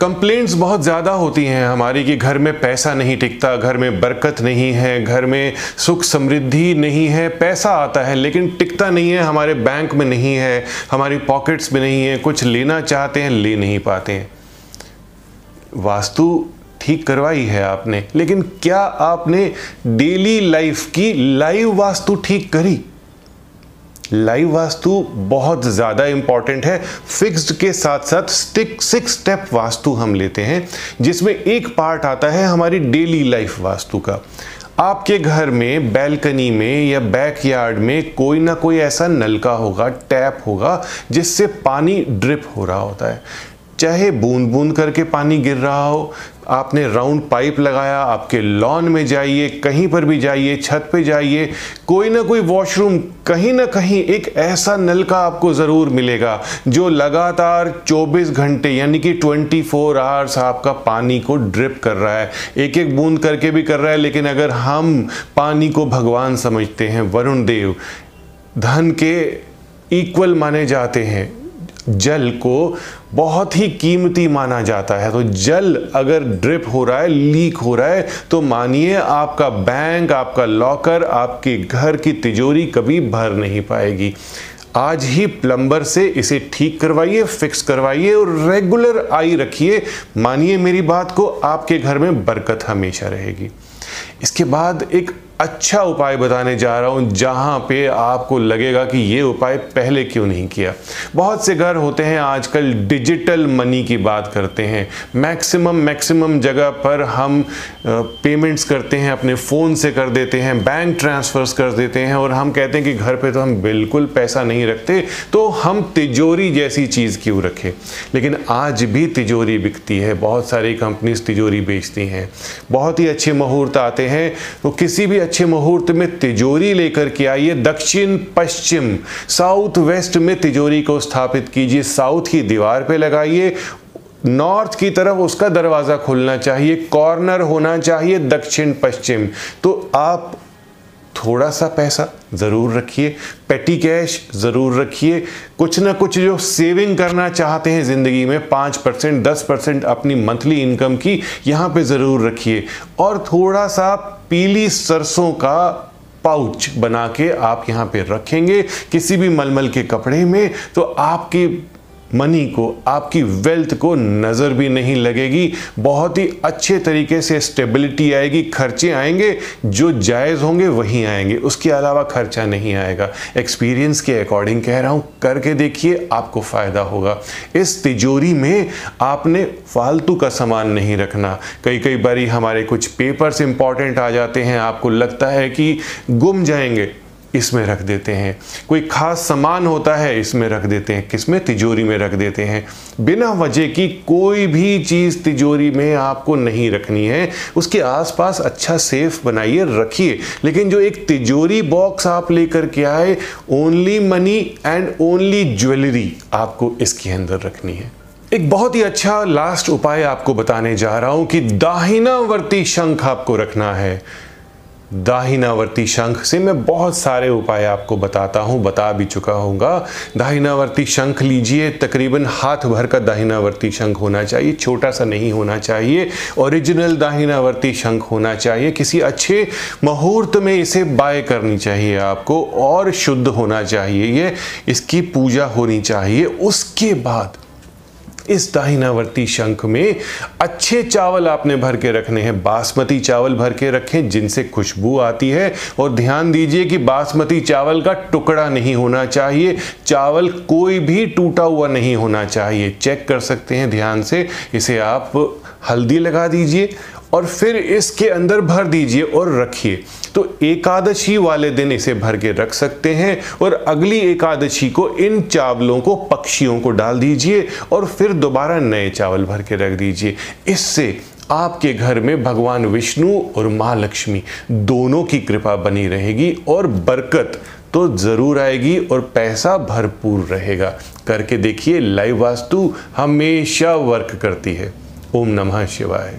Complaints बहुत ज़्यादा होती हैं हमारी कि घर में पैसा नहीं टिकता, घर में बरकत नहीं है, घर में सुख समृद्धि नहीं है, पैसा आता है, लेकिन टिकता नहीं है, हमारे बैंक में नहीं है, हमारी पॉकेट्स में नहीं है, कुछ लेना चाहते हैं, ले नहीं पाते हैं। वास्तु ठीक करवाई है आपने, लेकिन क्या आपने डेली लाइफ की लाइव वास्तु ठीक करी? लाइव वास्तु बहुत ज़्यादा इंपॉर्टेंट है। फिक्स्ड के साथ साथ स्टिक सिक्स स्टेप वास्तु हम लेते हैं, जिसमें एक पार्ट आता है हमारी डेली लाइफ वास्तु का। आपके घर में बैल्कनी में या बैकयार्ड में कोई ना कोई ऐसा नलका होगा टैप होगा, जिससे पानी ड्रिप हो रहा होता है। चाहे बूंद बूंद करके पानी गिर रहा हो आपने राउंड पाइप लगाया, आपके लॉन में जाइए, कहीं पर भी जाइए, छत पे जाइए, कोई ना कोई वॉशरूम कहीं ना कहीं एक ऐसा नल का आपको ज़रूर मिलेगा, जो लगातार 24 घंटे, यानी कि 24 फोर आवर्स आपका पानी को ड्रिप कर रहा है। एक एक बूंद करके भी कर रहा है, लेकिन अगर हम पानी को भगवान समझते हैं, वरुण देव, धन के इक्वल माने जाते हैं। जल को बहुत ही कीमती माना जाता है। तो जल अगर ड्रिप हो रहा है, लीक हो रहा है तो मानिए आपका बैंक, आपका लॉकर, आपके घर की तिजोरी कभी भर नहीं पाएगी। आज ही प्लम्बर से इसे ठीक करवाइए, फिक्स करवाइए और रेगुलर आई रखिए। मानिए मेरी बात को आपके घर में बरकत हमेशा रहेगी। इसके बाद एक अच्छा उपाय बताने जा रहा हूँ, जहाँ पे आपको लगेगा कि ये उपाय पहले क्यों नहीं किया। बहुत से घर होते हैं, आजकल डिजिटल मनी की बात करते हैं। मैक्सिमम मैक्सिमम जगह पर हम पेमेंट्स करते हैं, अपने फ़ोन से कर देते हैं, बैंक ट्रांसफ़र्स कर देते हैं, और हम कहते हैं कि घर पे तो हम बिल्कुल पैसा नहीं रखते तो हम तिजोरी जैसी चीज़ क्यों रखें? लेकिन आज भी तिजोरी बिकती है, बहुत सारी कंपनीज़ तिजोरी बेचती हैं। बहुत ही अच्छे मुहूर्त आते हैं तो किसी भी अच्छे मुहूर्त में तिजोरी लेकर के आइए। दक्षिण, पश्चिम, साउथ, वेस्ट में तिजोरी को स्थापित कीजिए। साउथ की दीवार पे लगाइए। नॉर्थ की तरफ़ उसका दरवाज़ा खुलना चाहिए। कॉर्नर होना चाहिए। दक्षिण, पश्चिम। तो आप थोड़ा सा पैसा ज़रूर रखिए पेटी कैश ज़रूर रखिए। कुछ ना कुछ जो सेविंग करना चाहते हैं ज़िंदगी में, पाँच परसेंट, दस परसेंट अपनी मंथली इनकम की, यहाँ पे ज़रूर रखिए। और थोड़ा सा पीली सरसों का पाउच बना के आप यहाँ पे रखेंगे, किसी भी मलमल के कपड़े में तो आपकी मनी को, आपकी वेल्थ को नज़र भी नहीं लगेगी। बहुत ही अच्छे तरीके से स्टेबिलिटी आएगी, खर्चे आएँगे, जो जायज़ होंगे वहीं आएँगे। उसके अलावा खर्चा नहीं आएगा। एक्सपीरियंस के अकॉर्डिंग कह रहा हूँ, करके देखिए, आपको फ़ायदा होगा। इस तिजोरी में आपने फालतू का सामान नहीं रखना। कई कई बारी हमारे कुछ पेपर्स इंपॉर्टेंट आ जाते हैं। आपको लगता है कि गुम जाएँगे। इसमें रख देते हैं। कोई खास सामान होता है, इसमें रख देते हैं। किसमें तिजोरी में रख देते हैं। बिना वजह की कोई भी चीज़ तिजोरी में आपको नहीं रखनी है। उसके आसपास अच्छा सेफ़ बनाइए, रखिए। लेकिन जो एक तिजोरी बॉक्स आप लेकर के आए only money and only jewellery आपको इसके अंदर रखनी है। एक बहुत ही अच्छा लास्ट उपाय आपको बताने जा रहा हूँ कि दाहिनावर्ती शंख आपको रखना है। दाहिनावर्ती शंख से मैं बहुत सारे उपाय आपको बताता हूँ, बता भी चुका होगा। दाहिनावर्ती शंख लीजिए, तकरीबन हाथ भर का दाहिनावर्ती शंख होना चाहिए, छोटा सा नहीं होना चाहिए ओरिजिनल दाहिनावर्ती शंख होना चाहिए, किसी अच्छे मुहूर्त में इसे बाय करनी चाहिए आपको, और शुद्ध होना चाहिए, ये इसकी पूजा होनी चाहिए। उसके बाद इस दाहिनावर्ती शंख में अच्छे चावल आपने भर के रखने हैं, बासमती चावल भर के रखें जिनसे खुशबू आती है। और ध्यान दीजिए कि बासमती चावल का टुकड़ा नहीं होना चाहिए, चावल कोई भी टूटा हुआ नहीं होना चाहिए। चेक कर सकते हैं ध्यान से, इसे आप हल्दी लगा दीजिए। और फिर इसके अंदर भर दीजिए और रखिए। तो एकादशी वाले दिन इसे भर के रख सकते हैं और अगली एकादशी को इन चावलों को, पक्षियों को डाल दीजिए और फिर दोबारा नए चावल भर के रख दीजिए। इससे आपके घर में भगवान विष्णु और माँ लक्ष्मी दोनों की कृपा बनी रहेगी और बरकत तो ज़रूर आएगी और पैसा भरपूर रहेगा। करके देखिए, लाइव वास्तु हमेशा वर्क करती है। ओम नमः शिवाय।